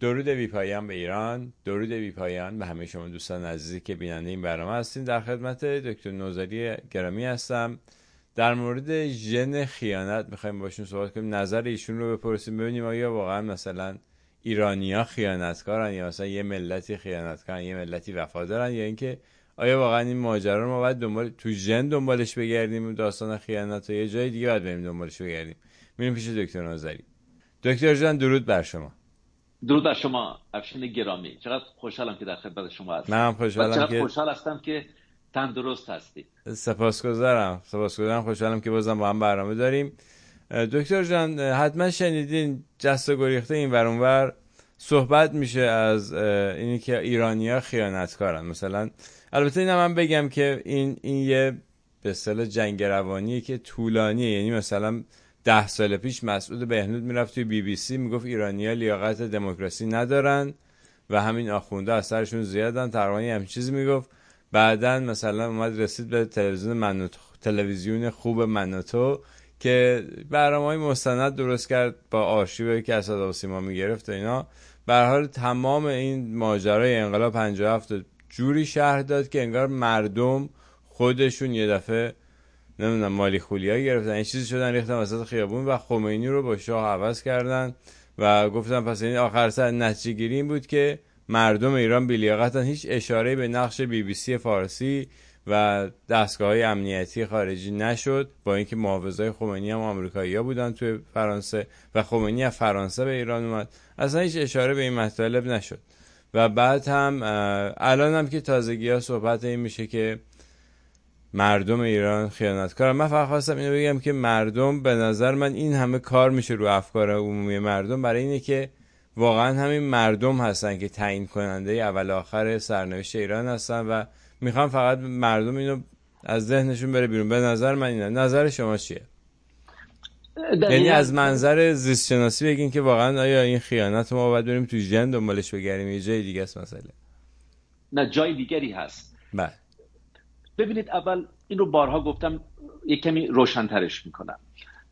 درود بیپایان به ایران درود بیپایان به همه شما دوستان عزیزی که بیننده این برنامه هستین. در خدمت دکتر نوزری گرامی هستم. در مورد ژن خیانت می‌خوایم باشون صحبت کنیم. نظر ایشون رو بپرسیم ببینیم آیا واقعا مثلا ایرانیا خیانتکارن یا مثلا یه ملتی خیانتکارن یه ملتی وفادارن یا اینکه آیا واقعا این ماجرا رو ما باید دنبال تو ژن دنبالش بگردیم داستان خیانت و یه جای دیگه باید بریم دنبالش بگردیم. میریم پیش دکتر نوزری. دکتر جان درود بر شما. درود بر شما افشین گرامی. چقدر خوشحالم که در خدمت شما هستم. من خوشحالم چقدر که خوشحال هستم که تندرست هستی. سپاسگزارم سپاسگزارم خوشحالم که بازم با هم برنامه داریم. دکتر جان حتما شنیدین جست و گریخته این ور صحبت میشه از اینی که ایرانیا خیانتکارن. مثلا البته این من بگم که این این یه به اصطلاح جنگ روانیه که طولانیه. یعنی مثلا ده سال پیش مسعود بهنود می‌رفت توی بی بی سی می‌گفت ایرانیا لیاقت دموکراسی ندارن و همین آخونده از سرشون زیادن. تقریبا همین چیزی می‌گفت. بعدا مثلا اومد رسید به تلویزیون منوتو تلویزیون خوب منوتو که برنامه های مستند درست کرد با آرشیوی که اسد سیما می‌گرفت و اینا. به حال تمام این ماجرای انقلاب 57 جوری شهر داد که انگار مردم خودشون یه دفعه نمی‌دونم مالی خولیا گرفتن این چیزی شدن ریختن وسط خیابون و خمینی رو با شاه عوض کردن و گفتن پس این آخر سر نتیجه گیری بود که مردم ایران بیلیاقتن. هیچ اشاره به نقش بی بی سی فارسی و دستگاه های امنیتی خارجی نشد با اینکه محافظای خمینی هم آمریکایی ها بودن توی فرانسه و خمینی از فرانسه به ایران اومد. اصلا هیچ اشاره به این مطالب نشد. و بعد هم الان هم که تازگی ها صحبت این میشه که مردم ایران خیانتکار من فقط خواستم اینو بگم که مردم به نظر من این همه کار میشه رو افکار عمومی مردم. برای اینه که واقعا همین مردم هستن که تعیین کننده اول آخر سرنوشت ایران هستن و می‌خوام فقط مردم اینو از ذهنشون بره بیرون. به نظر من اینه. نظر شما چیه؟ یعنی از منظر زیست شناسی بگین که واقعا آیا این خیانت ما باید بریم تو ژن دنبالش بگردیم؟ یه جای دیگه است مسئله. نه جای دیگری هست. بله. ببینید اول این رو بارها گفتم یک کمی روشنترش می‌کنم.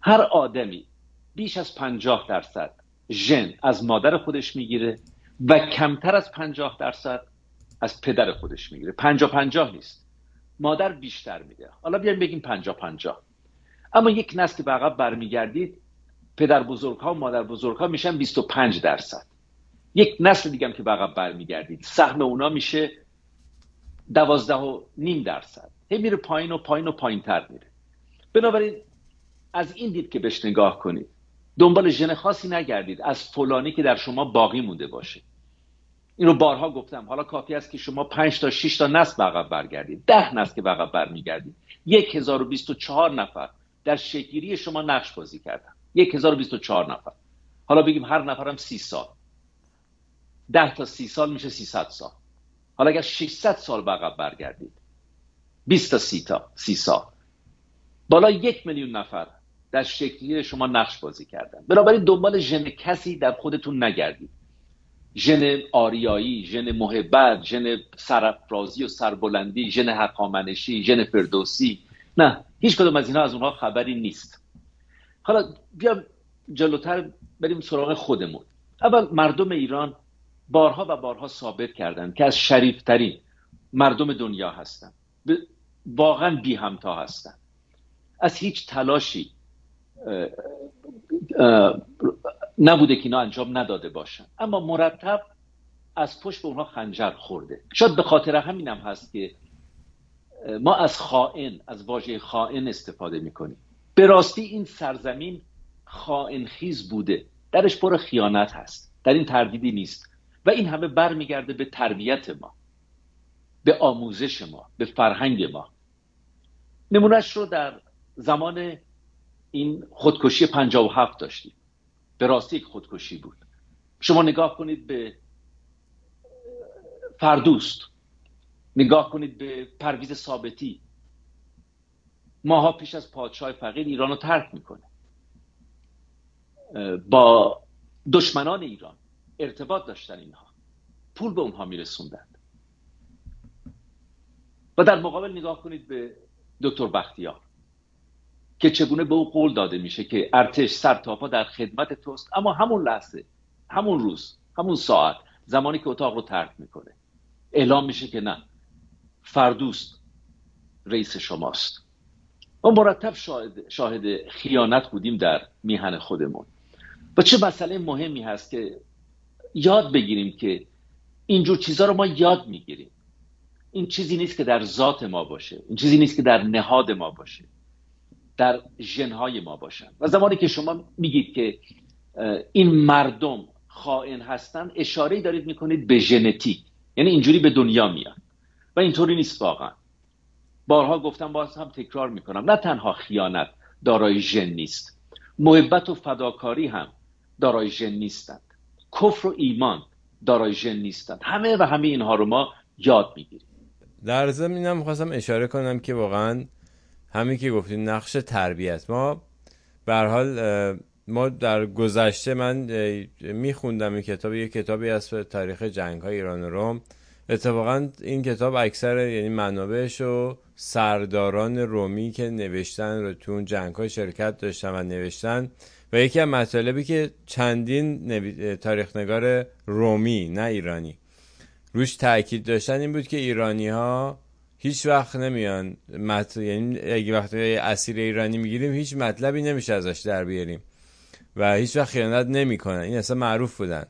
هر آدمی بیش از پنجاه درصد ژن از مادر خودش می‌گیره و کمتر از پنجاه درصد از پدر خودش می‌گیره. پنجاه پنجاه نیست. مادر بیشتر میده. حالا بیایم بگیم پنجاه پنجاه. اما یک نسل به عقب برمیگردید پدر بزرگ ها و مادر بزرگ ها میشن 25 درصد. یک نسل دیگه هم که به عقب برمیگردید. سهم اونا میشه دوازده و نیم درصد. هی میره پایین و پایین و پایین تر میره. بنابراین از این دید که بهش نگاه کنید دنبال ژن خاصی نگردید. از فلانی که در شما باقی مونده باشه. این رو بارها گفتم. حالا کافی است که شما 5 تا 6 تا نسل عقب برگردید. ده نسل که عقب برمیگردید. 1024 نفر در شکلی شما نقش بازی کردن. 1024 نفر. حالا بگیم هر نفرم 30 سال. 10 تا 30 سال میشه 300 سال. حالا اگر 600 سال به عقب برگردید 20 تا 30 تا 30 سال بالا یک میلیون نفر در شکلی شما نقش بازی کردن. بنابراین دنبال ژن کسی در خودتون نگردید. ژن آریایی ژن محبت ژن سرافرازی و سربلندی ژن حقامنشی ژن فردوسی. نه هیچ کدوم از اینها از اونها خبری نیست. حالا بیا جلوتر بریم سراغ خودمون. اول مردم ایران بارها و بارها ثابت کردند که از شریفترین مردم دنیا هستند. واقعا بی همتا هستند. از هیچ تلاشی نبوده که اینا انجام نداده باشن اما مرتب از پشت به اونها خنجر خورده. شاید به خاطر همینم هست که ما از خائن از واژه خائن استفاده می‌کنیم. به راستی این سرزمین خائن خیز بوده. درش پر خیانت هست. در این تردیدی نیست. و این همه برمیگرده به تربیت ما به آموزش ما به فرهنگ ما. نمونهش رو در زمان این خودکشی هفت داشتیم. به راستی یک خودکشی بود. شما نگاه کنید به فردوست نگاه کنید به پرویز ثابتی. ماها پیش از پادشاه فقیر ایران رو ترک می‌کنه. با دشمنان ایران. ارتباط داشتن اینها. پول به اونها میرسوندن. و در مقابل نگاه کنید به دکتر بختیار که چگونه به او قول داده میشه که ارتش سر در خدمت توست اما همون لحظه همون روز همون ساعت زمانی که اتاق رو ترک می‌کنه. اعلام میشه که نه فردوست رئیس شماست. ما مرتب شاهد, شاهد خیانت بودیم در میهن خودمون. و چه مسئله مهمی هست که یاد بگیریم که اینجور چیزها رو ما یاد می‌گیریم. این چیزی نیست که در ذات ما باشه. این چیزی نیست که در نهاد ما باشه. در ژنهای ما باشن. و زمانی که شما میگید که این مردم خائن هستن اشاره دارید می‌کنید به ژنتیک. یعنی اینجوری به دنیا میاد و اینطوری نیست واقعا. بارها گفتم باز هم تکرار می‌کنم. نه تنها خیانت دارای ژن نیست. محبت و فداکاری هم دارای ژن نیستند کفر و ایمان دارای ژن نیستند همه و همه اینها رو ما یاد می‌گیریم. در ضمن اینم می‌خواستم اشاره کنم که واقعا همین که گفتیم نقش تربیت. ما به حال ما در گذشته من میخوندم این کتاب. یه کتابی از تاریخ جنگ های ایران و روم. اتفاقا این کتاب اکثر یعنی منابعش و سرداران رومی که نوشتن رو تو اون جنگ های شرکت داشتن و نوشتن و یکی از مطالبی که چندین نوی... تاریخنگار رومی نه ایرانی روش تاکید داشتن این بود که ایرانی ها هیچ وقت نمیان مط... یعنی اگه وقتی اسیر ایرانی می‌گیریم هیچ مطلبی نمیشه ازش در بیاریم و هیچ وقت خیانت نمی‌کنن. این اصلا معروف بودن.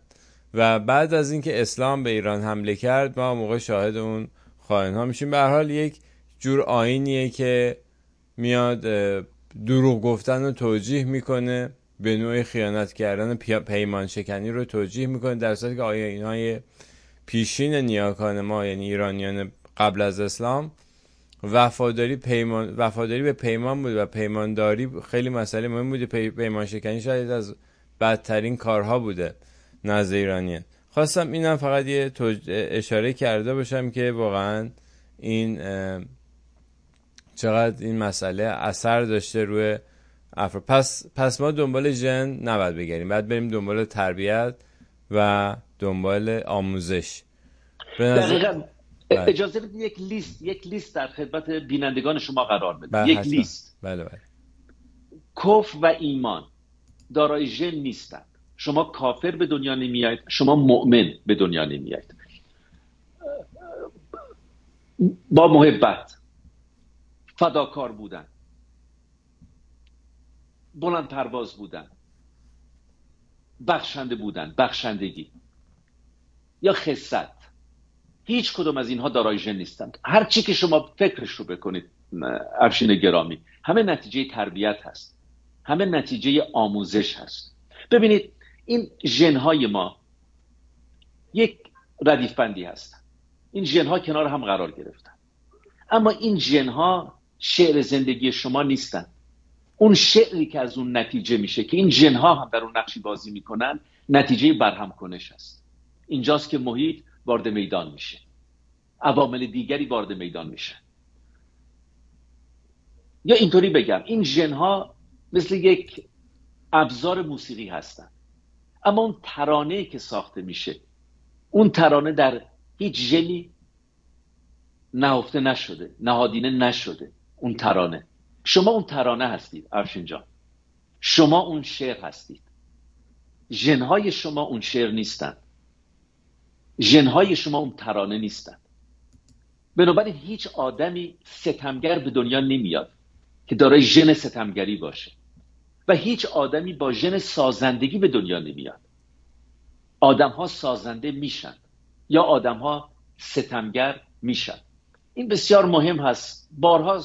و بعد از اینکه اسلام به ایران حمله کرد ما موقع شاهد اون خائن ها میشیم. به حال یک جور آینیه که میاد دروغ گفتن رو توجیه می‌کنه. به نوع خیانت کردن پیمان شکنی رو توجیه می‌کنه در صورتی که آیا اینهای پیشین نیاکان ما یعنی ایرانیان قبل از اسلام وفاداری پیمان وفاداری به پیمان بود و پیمانداری خیلی مسئله مهم بود پیمان شکنی شاید از بدترین کارها بوده نزد ایرانیان. خواستم اینم فقط یه اشاره کرده باشم که واقعا این چقدر این مسئله اثر داشته روی افراد. پس, پس ما دنبال ژن نباید بگیریم بعد بریم دنبال تربیت و دنبال آموزش. بله. اجازه بدید یک لیست یک لیست در خدمت بینندگان شما قرار بده بله، یک لیست. بله بله. کف و ایمان دارای ژن نیستند. شما کافر به دنیا نمیایید شما مؤمن به دنیا نمیایید. با محبت فداکار بودن. بلند پرواز بودن. بخشنده بودن بخشندگی. یا خصت. هیچ کدوم از اینها دارای ژن نیستند. هر چی که شما فکرش رو بکنید افشین گرامی همه نتیجه تربیت هست. همه نتیجه آموزش هست. ببینید این ژنهای ما یک ردیف بندی هستن این ژنها کنار هم قرار گرفتن. اما این ژنها شعر زندگی شما نیستن. اون شعری که از اون نتیجه میشه که این ژنها هم در اون نقشی بازی می‌کنن نتیجه برهم کنش است. اینجاست که محیط وارد میدان میشه. عوامل دیگری وارد میدان میشه. یا اینطوری بگم این ژنها مثل یک ابزار موسیقی هستن. اما اون ترانه که ساخته میشه اون ترانه در هیچ ژنی نهفته نشده نهادینه نشده اون ترانه. شما اون ترانه هستید افشین جان. شما اون شعر هستید. ژنهای شما اون شعر نیستند. ژنهای شما اون ترانه نیستند. بنابراین هیچ آدمی ستمگر به دنیا نمیاد که دارای ژن ستمگری باشه و هیچ آدمی با ژن سازندگی به دنیا نمیاد. آدم ها سازنده میشن یا آدم ها ستمگر میشن. این بسیار مهم هست. بارها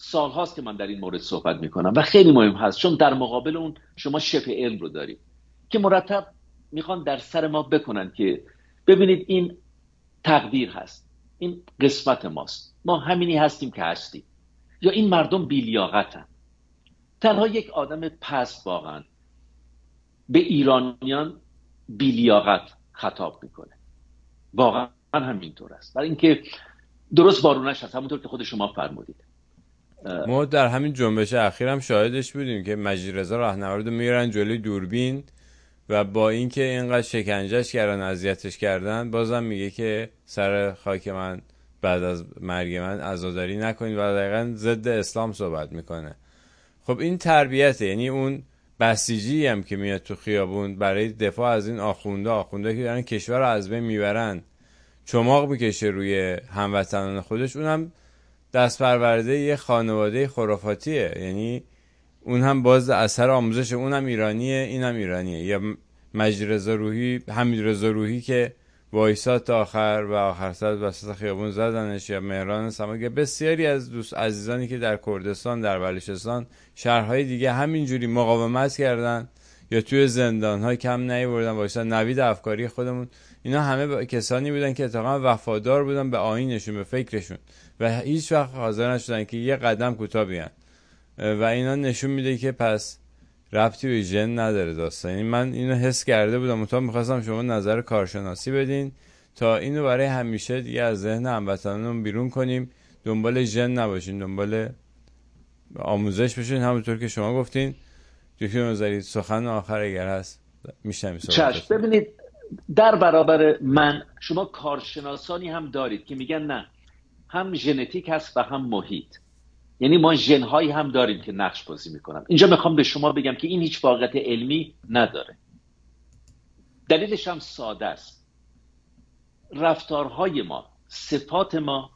سال هاست که من در این مورد صحبت می‌کنم و خیلی مهم هست چون در مقابل اون شما شفه علم رو دارید که مرتب می‌خوان در سر ما بکنن که ببینید این تقدیر هست این قسمت ماست. ما همینی هستیم که هستیم. یا این مردم بیلیاقتن. تنها یک آدم پست واقعا به ایرانیان بیلیاقت خطاب می‌کنه. واقعا همینطور است. برای اینکه درست بارونش هست همونطور که خود شما فرمودید. ما در همین جنبش اخیر هم شاهدش بودیم که مجید رضا راهنورد میرن جلوی دوربین و با اینکه اینقدر شکنجهش کردن اذیتش کردن بازم میگه که سر خاک من بعد از مرگ من عزاداری نکنید و دقیقا ضد اسلام صحبت می‌کنه. خب این تربیته یعنی اون بسیجی هم که میاد تو خیابون برای دفاع از این آخونده آخونده که دارن کشور رو از بین می‌برن چماق می‌کشه روی هموطنان خودش اونم دست پرورده یه خانواده خرافاتیه. یعنی اون هم باز اثر آموزش اونم ایرانیه اینم ایرانیه. یا مجید رضا روحی حمید رضا روحی که وایساد تا آخر و آخر سر وسط خیابون زدنش یا مهران سماگه بسیاری از دوست عزیزانی که در کردستان در بلوچستان شهرهای دیگه همینجوری مقاومت کردن. یا توی زندان های کم نیوردن وایساد نوید افکاری خودمون. اینا همه کسانی بودن که اتفاقا وفادار بودن به آینشون به فکرشون. و هیچ وقت حاضر نشدن که یه قدم کوتاه بیان و اینا نشون میده که پس ربطی به ژن نداره داستان. یعنی من اینو حس کرده بودم. تا می‌خواستم شما نظر کارشناسی بدین تا اینو برای همیشه دیگه از ذهن هموطنانمون بیرون کنیم. دنبال ژن نباشین دنبال آموزش بشین. همونطور که شما گفتین دکتر نظری سخن آخر اگر هست میشنم چشم. ببینید در برابر من شما کارشناسانی هم دارید که میگن نه هم ژنتیک هست و هم محیط. یعنی ما ژنهایی هم داریم که نقش بازی می‌کنن. اینجا می‌خوام به شما بگم که این هیچ واقعیت علمی نداره. دلیلش هم ساده است. رفتارهای ما صفات ما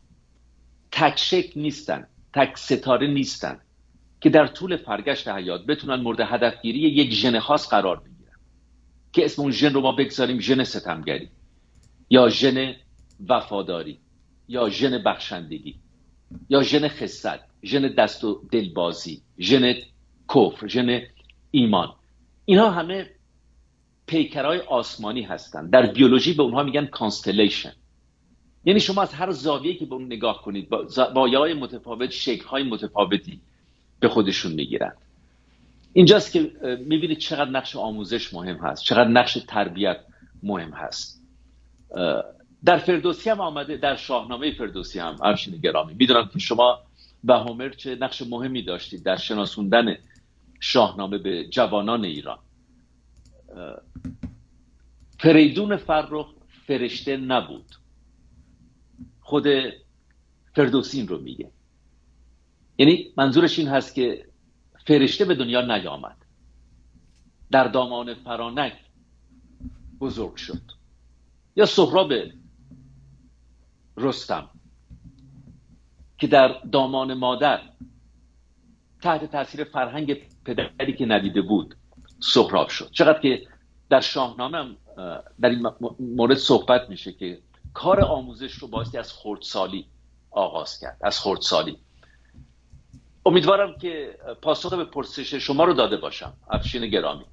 تک شکل نیستن تک ستاره نیستن. که در طول فرگشت حیات بتونن مورد هدفگیری یک ژن خاص قرار بگیرن. که اسم اون ژن رو ما بگذاریم ژن ستمگری. یا ژن وفاداری. یا ژن بخشندگی. یا ژن خست. ژن دست و دلبازی. ژن کفر. ژن ایمان. اینها همه پیکرهای آسمانی هستند در بیولوژی به اونها میگن constellation یعنی شما از هر زاویه که به اون نگاه کنید با های متفاوت شکل های متفاوتی به خودشون می‌گیرند اینجاست که می‌بینید چقدر نقش آموزش مهم هست چقدر نقش تربیت مهم هست. در فردوسی هم آمده در شاهنامه فردوسی هم افشین گرامی. می‌دونم که شما و هومر چه نقش مهمی داشتید در شناسوندن شاهنامه به جوانان ایران. فریدون فرخ فرشته نبود. خود فردوسین رو میگه. یعنی منظورش این هست که فرشته به دنیا نیامد. در دامان فرانک بزرگ شد. یا سهراب رستم که در دامان مادر تحت تاثیر فرهنگ پدری که ندیده بود سهراب شد. چقدر که در شاهنامه در این مورد صحبت میشه که کار آموزش رو بایستی از خردسالی آغاز کرد. از خردسالی. امیدوارم که پاسخ به پرسش شما رو داده باشم. افشین گرامی.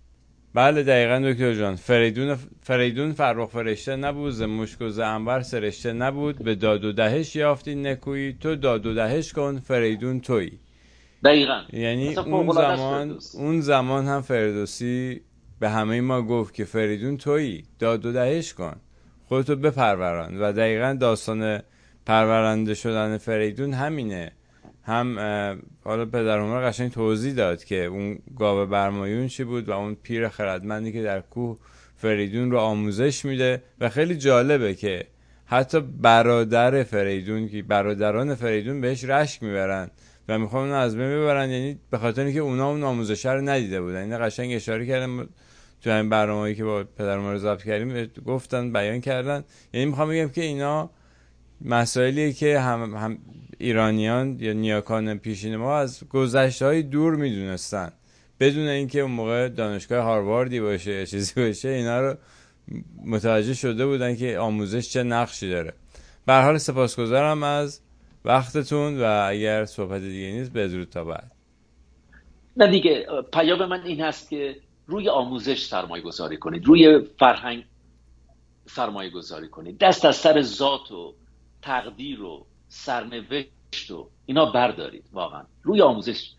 بله دقیقا دکتر جان. فریدون فریدون فرخ فرشته نبود ز مشک و انبر سرشته نبود. به داد و دهش یافتی نکویی. تو داد و دهش کن فریدون تویی. دقیقا. یعنی اون زمان اون زمان هم فردوسی به همه ما گفت که فریدون تویی. داد و دهش کن. خودتو بپروران. و دقیقا داستان پرورنده شدن فریدون همینه. هم حالا پدر عمر قشنگ توضیح داد که اون گاوه برمایون چی بود و اون پیر خردمندی که در کوه فریدون رو آموزش میده و خیلی جالبه که حتی برادر فریدون که برادران فریدون بهش رشک می‌برن و می‌خوان اون از بین ببرن یعنی به خاطر اینکه اونا اون آموزش رو ندیده بودن. این قشنگ اشاره کردن تو این برنامه‌ای که با پدر رو ضبط کردیم گفتن بیان کردن. یعنی می‌خوام بگم که اینا مسائلی که هم, هم ایرانیان یا نیاکان پیشین ما از گذشته های دور می‌دونستن. بدون اینکه اون موقع دانشگاه هارواردی باشه یا چیزی باشه اینا رو متوجه شده بودن که آموزش چه نقشی داره. به حال سپاسگزارم از وقتتون و اگر صحبت دیگه نیست بدرود تا بعد. نه دیگه پیام من این هست که روی آموزش سرمایه گذاری کنید. روی فرهنگ سرمایه گذاری کنید. دست از سر ذات و تقدیر و سرنوشت و اینا بردارید واقعا. روی آموزش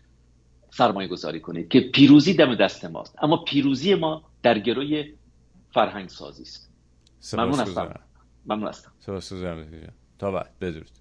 سرمایه گذاری کنید که پیروزی دم دست ماست. اما پیروزی ما در گروی فرهنگ سازی است ممنون هستم. ممنون هستم. تا بعد. بدرود.